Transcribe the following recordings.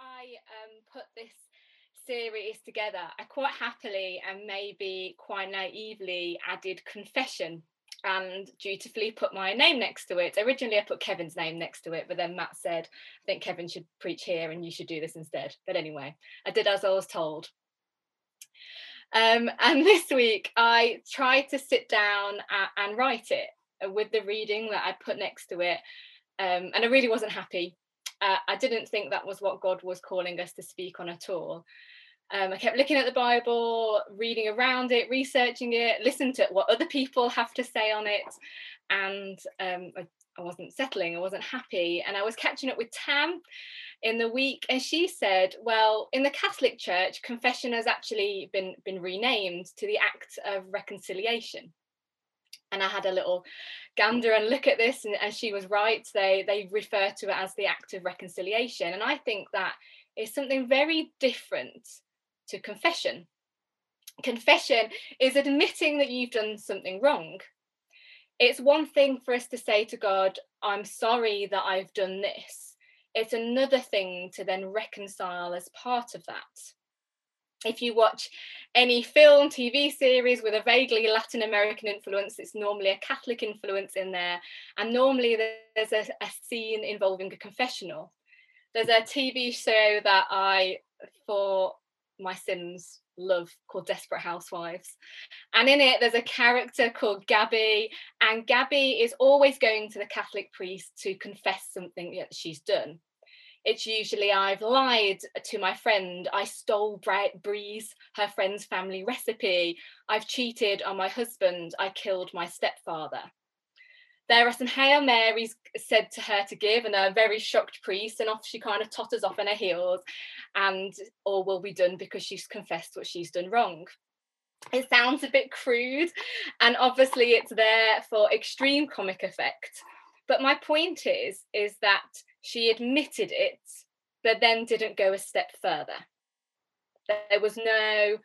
I um, put this series together, I quite happily and maybe quite naively added confession and dutifully put my name next to it. Originally, I put Kevin's name next to it, but then Matt said, I think Kevin should preach here and you should do this instead. But anyway, I did as I was told. Um, and this week, I tried to sit down and write it with the reading that I put next to it. Um, and I really wasn't happy. Uh, I didn't think that was what God was calling us to speak on at all. Um, I kept looking at the Bible, reading around it, researching it, listening to what other people have to say on it, and um, I, I, wasn't settling. I wasn't happy, and I was catching up with Tam in the week, and she said, "Well, in the Catholic Church, confession has actually been been renamed to the Act of Reconciliation." And I had a little gander and look at this, and, and she was right. They they refer to it as the Act of Reconciliation, and I think that is something very different to confession. Confession is admitting that you've done something wrong. It's one thing for us to say to God, I'm sorry that I've done this. It's another thing to then reconcile as part of that. If you watch any film, TV series with a vaguely Latin American influence, it's normally a Catholic influence in there. And normally there's a, a scene involving a confessional. There's a TV show that I, for my sins love called Desperate Housewives. And in it, there's a character called Gabby, and Gabby is always going to the Catholic priest to confess something that she's done. It's usually I've lied to my friend, I stole Bree's, her friend's family recipe, I've cheated on my husband, I killed my stepfather there are some Hail Marys said to her to give, and a very shocked priest, and off she kind of totters off on her heels, and all will be done because she's confessed what she's done wrong. It sounds a bit crude, and obviously it's there for extreme comic effect. But my point is, is that she admitted it, but then didn't go a step further. There was no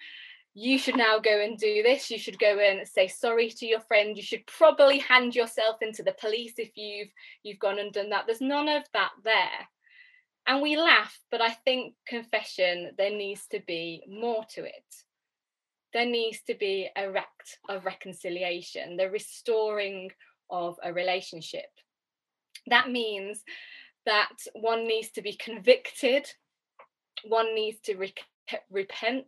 you should now go and do this. You should go and say sorry to your friend. You should probably hand yourself into the police if you've you've gone and done that. There's none of that there. And we laugh but i think confession there needs to be more to it. There needs to be a act of reconciliation the restoring of a relationship. That means that one needs to be convicted one needs to re- repent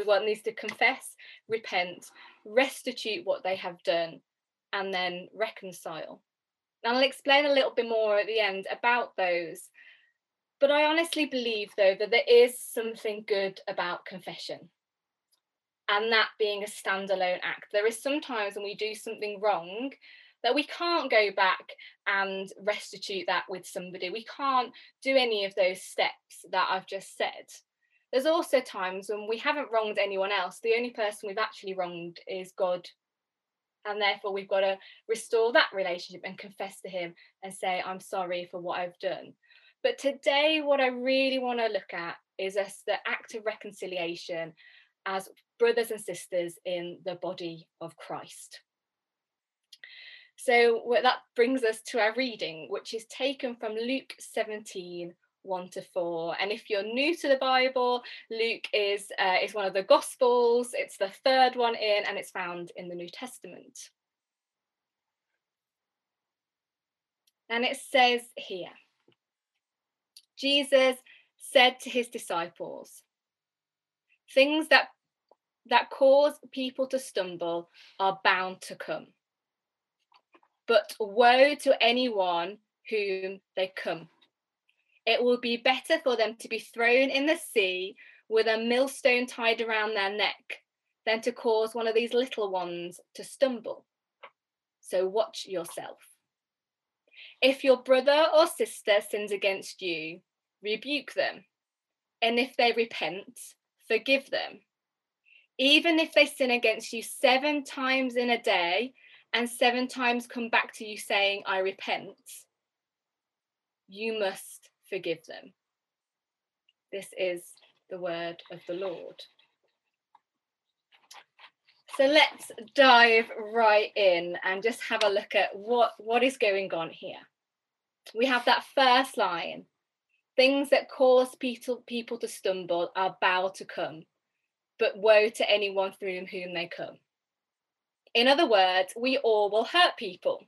one needs to confess, repent, restitute what they have done, and then reconcile. And I'll explain a little bit more at the end about those. But I honestly believe, though, that there is something good about confession and that being a standalone act. There is sometimes when we do something wrong that we can't go back and restitute that with somebody. We can't do any of those steps that I've just said there's also times when we haven't wronged anyone else. The only person we've actually wronged is God. And therefore, we've got to restore that relationship and confess to Him and say, I'm sorry for what I've done. But today, what I really want to look at is us the act of reconciliation as brothers and sisters in the body of Christ. So that brings us to our reading, which is taken from Luke 17, 1 to 4 and if you're new to the bible luke is uh, is one of the gospels. It's the third one in and it's found in the new testament. And it says here jesus said to his disciples things that that cause people to stumble are bound to come but woe to anyone whom they come it will be better for them to be thrown in the sea with a millstone tied around their neck than to cause one of these little ones to stumble. So watch yourself. If your brother or sister sins against you, rebuke them. And if they repent, forgive them. Even if they sin against you seven times in a day and seven times come back to you saying, I repent, you must forgive them. This is the word of the Lord. So let's dive right in and just have a look at what, what is going on here. We have that first line Things that cause people, people to stumble are bound to come, but woe to anyone through whom they come. In other words, we all will hurt people.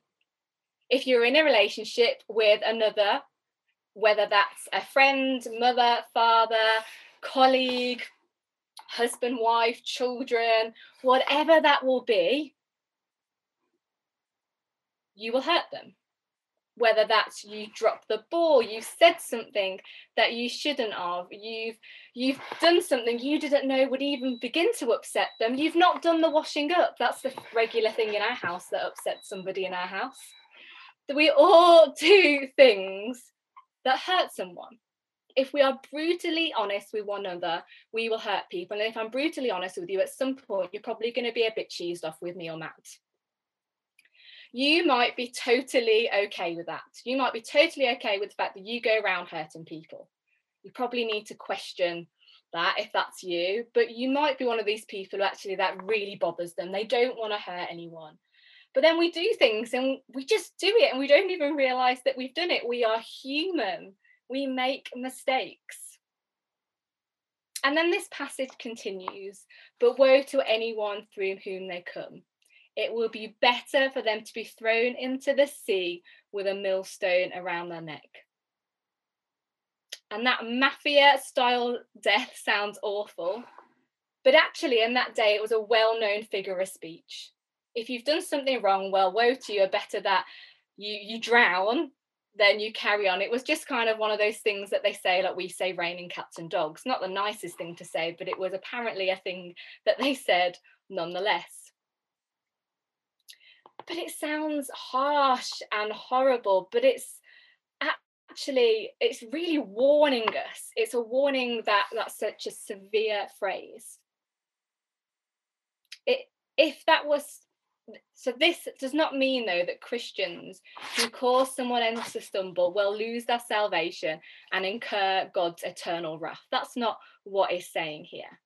If you're in a relationship with another, whether that's a friend, mother, father, colleague, husband, wife, children, whatever that will be, you will hurt them. Whether that's you dropped the ball, you said something that you shouldn't have, you've you've done something you didn't know would even begin to upset them. You've not done the washing up. That's the regular thing in our house that upsets somebody in our house. We all do things that hurt someone if we are brutally honest with one another, we will hurt people. And if I'm brutally honest with you, at some point, you're probably going to be a bit cheesed off with me or Matt. You might be totally okay with that. You might be totally okay with the fact that you go around hurting people. You probably need to question that if that's you, but you might be one of these people who actually that really bothers them. They don't want to hurt anyone. But then we do things and we just do it and we don't even realize that we've done it. We are human we make mistakes. And then this passage continues, but woe to anyone through whom they come. It will be better for them to be thrown into the sea with a millstone around their neck. And that mafia style death sounds awful. But actually, in that day, it was a well known figure of speech. If you've done something wrong, well, woe to you, better that you, you drown then you carry on. It was just kind of one of those things that they say, like we say raining cats and dogs. Not the nicest thing to say, but it was apparently a thing that they said nonetheless. But it sounds harsh and horrible, but it's actually it's really warning us. It's a warning that that's such a severe phrase. It if that was so this does not mean though that Christians who cause someone else to stumble will lose their salvation and incur God's eternal wrath. That's not what is saying here.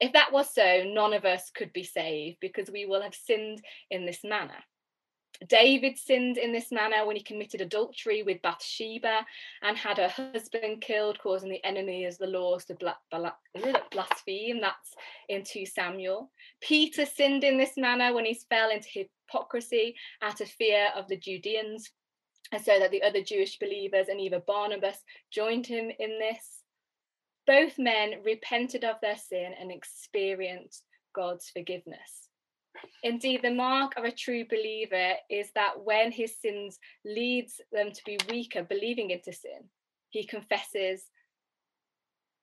If that was so, none of us could be saved because we will have sinned in this manner. David sinned in this manner when he committed adultery with Bathsheba and had her husband killed, causing the enemy of the laws to blaspheme. That's in 2 Samuel. Peter sinned in this manner when he fell into hypocrisy out of fear of the Judaizers, and so that the other Jewish believers and even Barnabas joined him in this. Both men repented of their sin and experienced God's forgiveness. Indeed, the mark of a true believer is that when his sins leads them to be weaker, believing into sin, he confesses,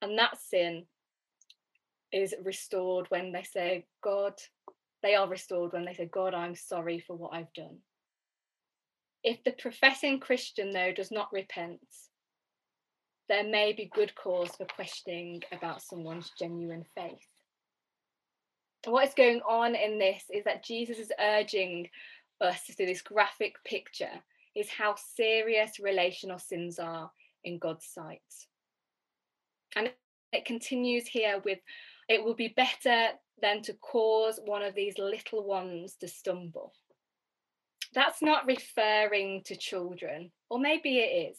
and that sin is restored when they say, God, they are restored when they say, God, I'm sorry for what I've done. If the professing Christian, though, does not repent, there may be good cause for questioning about someone's genuine faith what is going on in this is that Jesus is urging us see this graphic picture is how serious relational sins are in God's sight. And it continues here with it will be better than to cause one of these little ones to stumble. That's not referring to children, or maybe it is.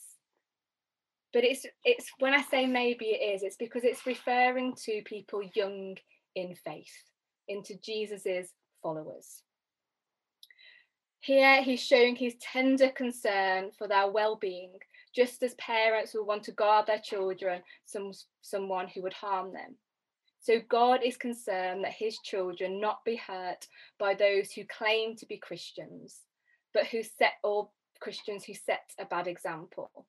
But it's it's when I say maybe it is, it's because it's referring to people young in faith into Jesus's followers. Here he's showing his tender concern for their well-being, just as parents will want to guard their children from someone who would harm them. So God is concerned that his children not be hurt by those who claim to be Christians, but who set or Christians who set a bad example.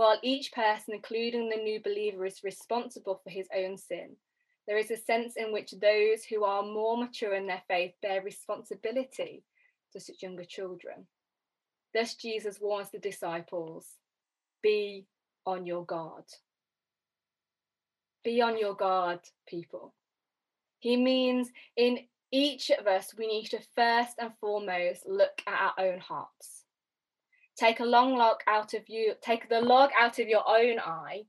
While each person, including the new believer, is responsible for his own sin, there is a sense in which those who are more mature in their faith bear responsibility to such younger children. Thus, Jesus warns the disciples be on your guard. Be on your guard, people. He means in each of us, we need to first and foremost look at our own hearts. Take a long log out of you, take the log out of your own eye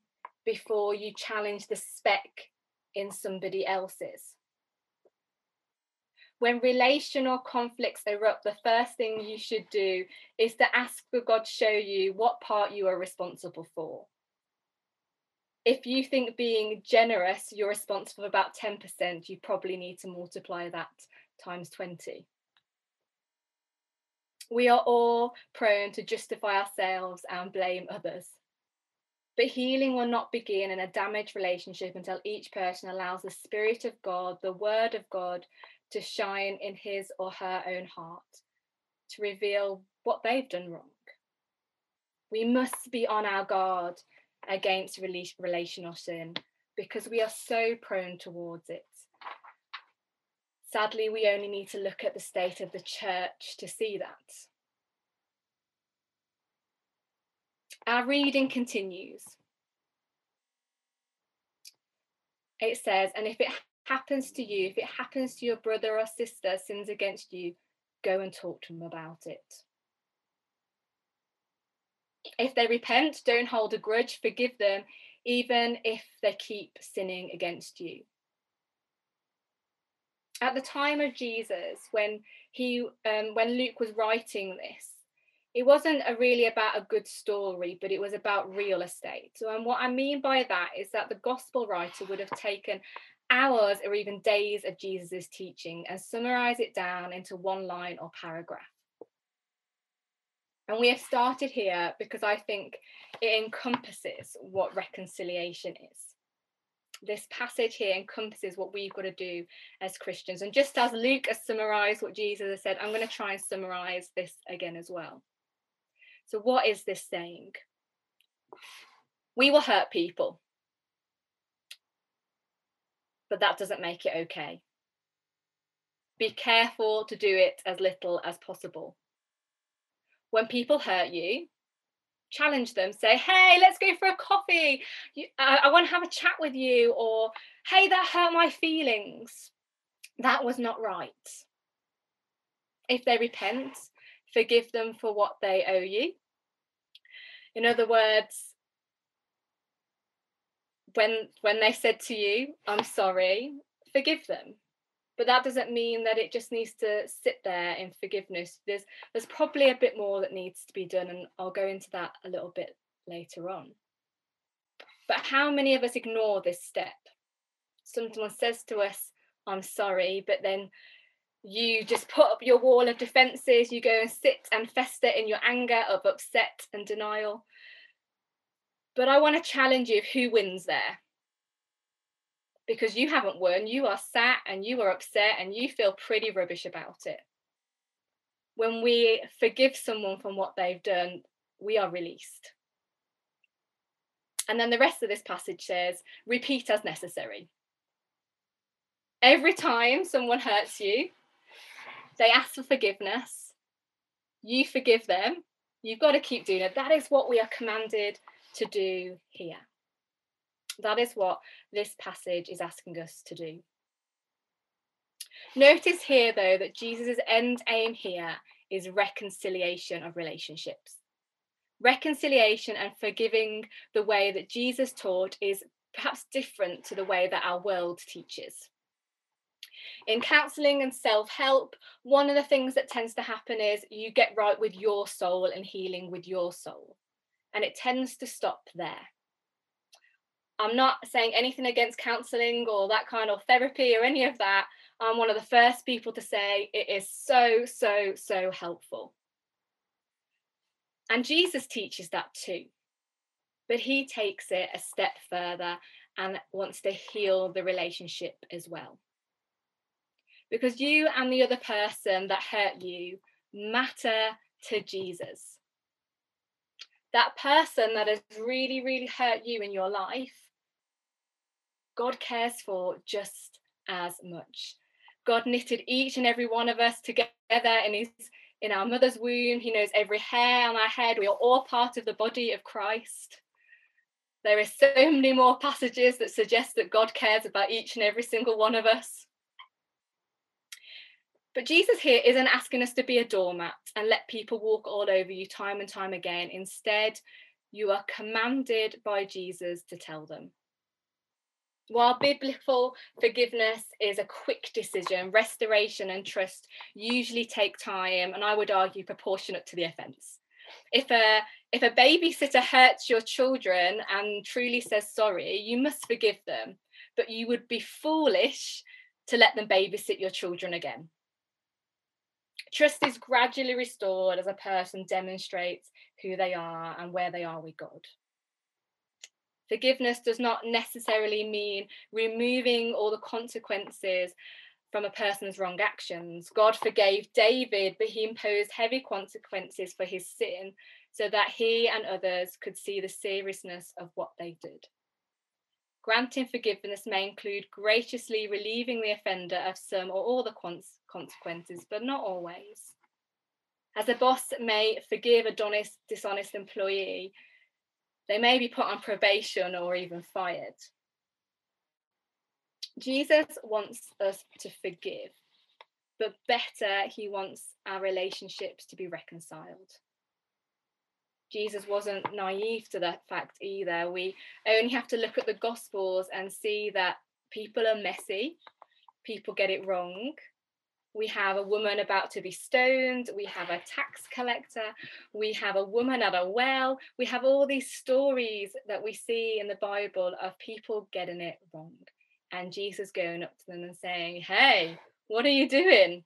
before you challenge the speck in somebody else's. When relational conflicts erupt, the first thing you should do is to ask for God to show you what part you are responsible for. if you think being generous, you're responsible for about 10%, you probably need to multiply that times 20. We are all prone to justify ourselves and blame others. But healing will not begin in a damaged relationship until each person allows the Spirit of God, the Word of God, to shine in his or her own heart, to reveal what they've done wrong. We must be on our guard against relational sin because we are so prone towards it. Sadly, we only need to look at the state of the church to see that. Our reading continues. It says, and if it happens to you, if it happens to your brother or sister sins against you, go and talk to them about it. If they repent, don't hold a grudge, forgive them, even if they keep sinning against you. At the time of Jesus, when he um, when Luke was writing this, it wasn't a really about a good story, but it was about real estate. So, and what I mean by that is that the gospel writer would have taken hours or even days of Jesus' teaching and summarize it down into one line or paragraph. And we have started here because I think it encompasses what reconciliation is. This passage here encompasses what we've got to do as Christians. And just as Luke has summarized what Jesus has said, I'm going to try and summarize this again as well. So, what is this saying? We will hurt people, but that doesn't make it okay. Be careful to do it as little as possible when people hurt you, challenge them, say, hey, let's go for a coffee. I, I want to have a chat with you. Or, hey, that hurt my feelings. That was not right. If they repent, forgive them for what they owe you. In other words, when when they said to you, I'm sorry, forgive them but that doesn't mean that it just needs to sit there in forgiveness. There's there's probably a bit more that needs to be done and i'll go into that a little bit later on. But how many of us ignore this step? Someone says to us i'm sorry but then you just put up your wall of defenses you go and sit and fester in your anger of upset and denial. But i want to challenge you of who wins there because you haven't won. You are sat and you are upset and you feel pretty rubbish about it. When we forgive someone from what they've done, we are released. And then the rest of this passage says, repeat as necessary. Every time someone hurts you, they ask for forgiveness, you forgive them, you've got to keep doing it. That is what we are commanded to do here. That is what this passage is asking us to do. Notice here, though, that Jesus' end aim here is reconciliation of relationships. Reconciliation and forgiving the way that Jesus taught is perhaps different to the way that our world teaches. In counselling and self help, one of the things that tends to happen is you get right with your soul and healing with your soul. And it tends to stop there. I'm not saying anything against counseling or that kind of therapy or any of that. I'm one of the first people to say it is so, so, so helpful. And Jesus teaches that too. But he takes it a step further and wants to heal the relationship as well. Because you and the other person that hurt you matter to Jesus. That person that has really, really hurt you in your life God cares for just as much. God knitted each and every one of us together in his in our mother's womb. He knows every hair on our head. We are all part of the body of Christ. There are so many more passages that suggest that God cares about each and every single one of us. But Jesus here isn't asking us to be a doormat and let people walk all over you time and time again. Instead, you are commanded by Jesus to tell them. While biblical forgiveness is a quick decision, restoration and trust usually take time, and I would argue proportionate to the offence. If a if a babysitter hurts your children and truly says sorry, you must forgive them, but you would be foolish to let them babysit your children again. Trust is gradually restored as a person demonstrates who they are and where they are with God. Forgiveness does not necessarily mean removing all the consequences from a person's wrong actions. God forgave David, but he imposed heavy consequences for his sin so that he and others could see the seriousness of what they did. Granting forgiveness may include graciously relieving the offender of some or all the consequences, but not always. As a boss may forgive a dishonest, employee, they may be put on probation or even fired. Jesus wants us to forgive, but better, he wants our relationships to be reconciled. Jesus wasn't naive to that fact either. We only have to look at the Gospels and see that people are messy, people get it wrong. We have a woman about to be stoned. We have a tax collector. We have a woman at a well. We have all these stories that we see in the Bible of people getting it wrong. And Jesus going up to them and saying, Hey, what are you doing?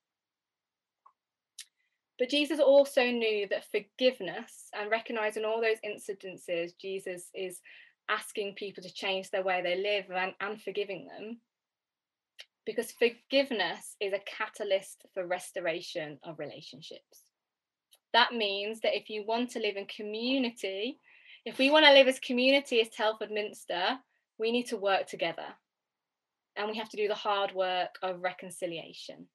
But Jesus also knew that forgiveness and recognizing all those incidences, Jesus is asking people to change their way they live and, and forgiving them. Because forgiveness is a catalyst for restoration of relationships. That means that if you want to live in community, if we want to live as community as Telford Minster, we need to work together. And we have to do the hard work of reconciliation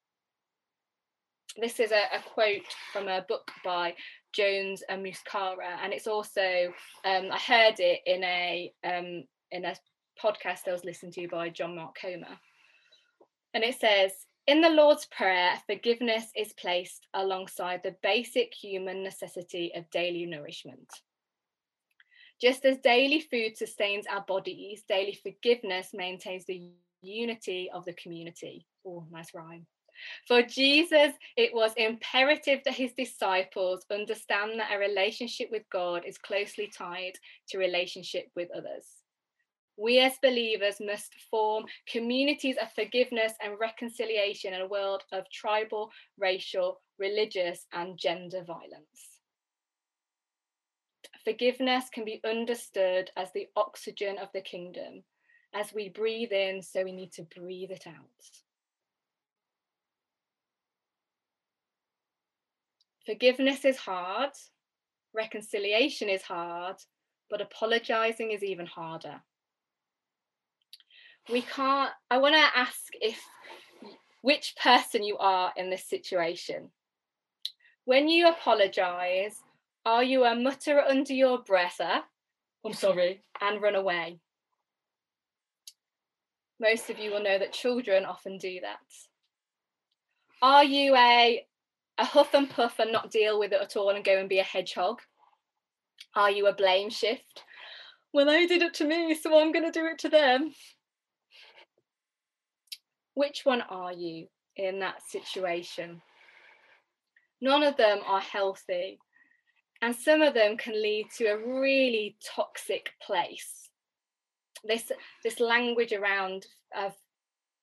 this is a, a, quote from a book by Jones and Muscara, and it's also um, I heard it in a um, in a podcast I was listening to by John Mark Comer, and it says. In the Lord's Prayer, forgiveness is placed alongside the basic human necessity of daily nourishment. Just as daily food sustains our bodies, daily forgiveness maintains the unity of the community. Oh, nice rhyme. For Jesus, it was imperative that his disciples understand that a relationship with God is closely tied to relationship with others. We as believers must form communities of forgiveness and reconciliation in a world of tribal, racial, religious, and gender violence. Forgiveness can be understood as the oxygen of the kingdom. As we breathe in, so we need to breathe it out. Forgiveness is hard, reconciliation is hard, but apologizing is even harder. We can't, I want to ask if which person you are in this situation. When you apologize, are you a mutterer under your breath, I'm sorry, and run away? Most of you will know that children often do that. Are you a a huff and puff and not deal with it at all and go and be a hedgehog? Are you a blame shift? Well, they did it to me, so I'm going to do it to them. Which one are you in that situation? None of them are healthy, and some of them can lead to a really toxic place. This this language around of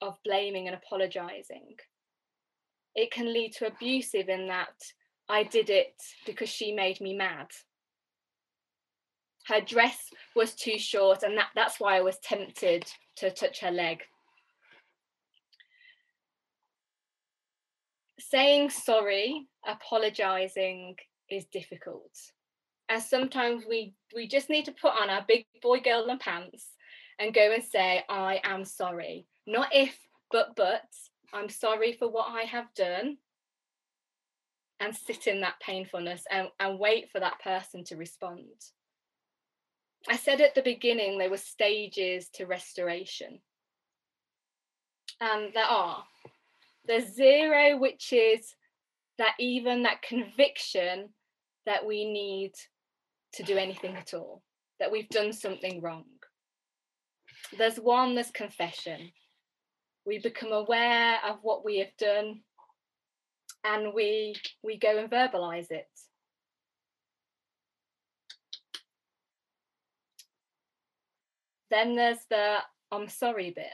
of blaming and apologizing it can lead to abusive in that I did it because she made me mad. Her dress was too short, and that, that's why I was tempted to touch her leg. Saying sorry, apologizing is difficult. And sometimes we, we just need to put on our big boy girl and pants and go and say, I am sorry. Not if, but but, I'm sorry for what I have done and sit in that painfulness and, and wait for that person to respond. I said at the beginning there were stages to restoration. And there are. There's zero, which is that even that conviction that we need to do anything at all, that we've done something wrong. There's one, there's confession. We become aware of what we have done and we we go and verbalize it. Then there's the I'm sorry bit.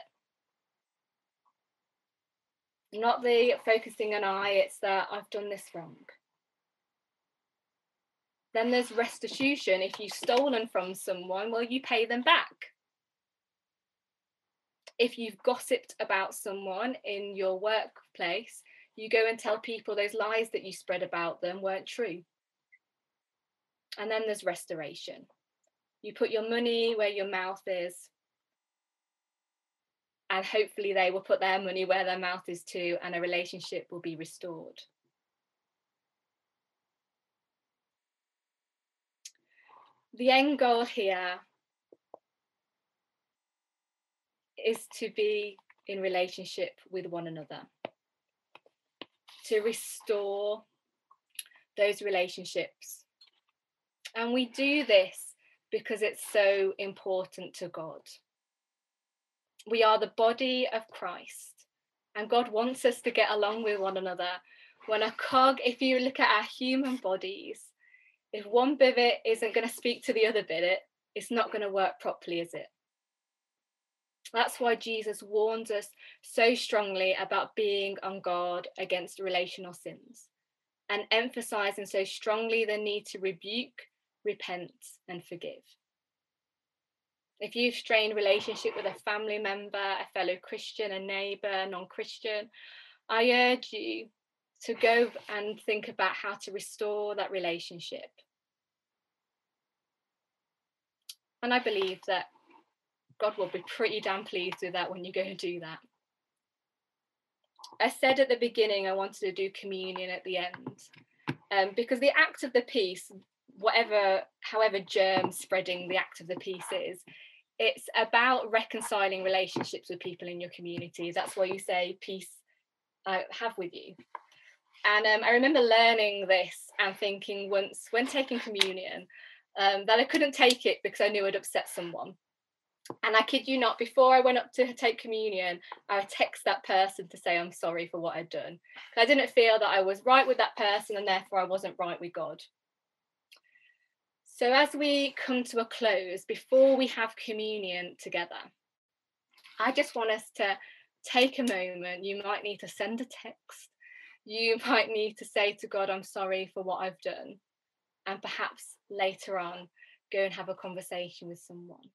Not the focusing on I, it's that I've done this wrong. Then there's restitution. If you've stolen from someone, well, you pay them back. If you've gossiped about someone in your workplace, you go and tell people those lies that you spread about them weren't true. And then there's restoration. You put your money where your mouth is, and hopefully they will put their money where their mouth is too, and a relationship will be restored. The end goal here is to be in relationship with one another, to restore those relationships. And we do this because it's so important to God. We are the body of Christ, and God wants us to get along with one another. When a cog, if you look at our human bodies, if one it isn't going to speak to the other bit, it's not going to work properly, is it? That's why Jesus warns us so strongly about being on guard against relational sins and emphasizing so strongly the need to rebuke, repent, and forgive. If you've strained relationship with a family member, a fellow Christian, a neighbor, non Christian, I urge you to go and think about how to restore that relationship. And I believe that God will be pretty damn pleased with that when you go and do that. I said at the beginning I wanted to do communion at the end um, because the act of the peace, whatever, however germ spreading the act of the peace is, it's about reconciling relationships with people in your community. That's why you say peace I have with you. And um, I remember learning this and thinking once when taking communion um, that I couldn't take it because I knew I'd upset someone. And I kid you not, before I went up to take communion, I text that person to say I'm sorry for what I'd done. I didn't feel that I was right with that person and therefore I wasn't right with God. So, as we come to a close, before we have communion together, I just want us to take a moment. You might need to send a text. You might need to say to God, I'm sorry for what I've done. And perhaps later on, go and have a conversation with someone.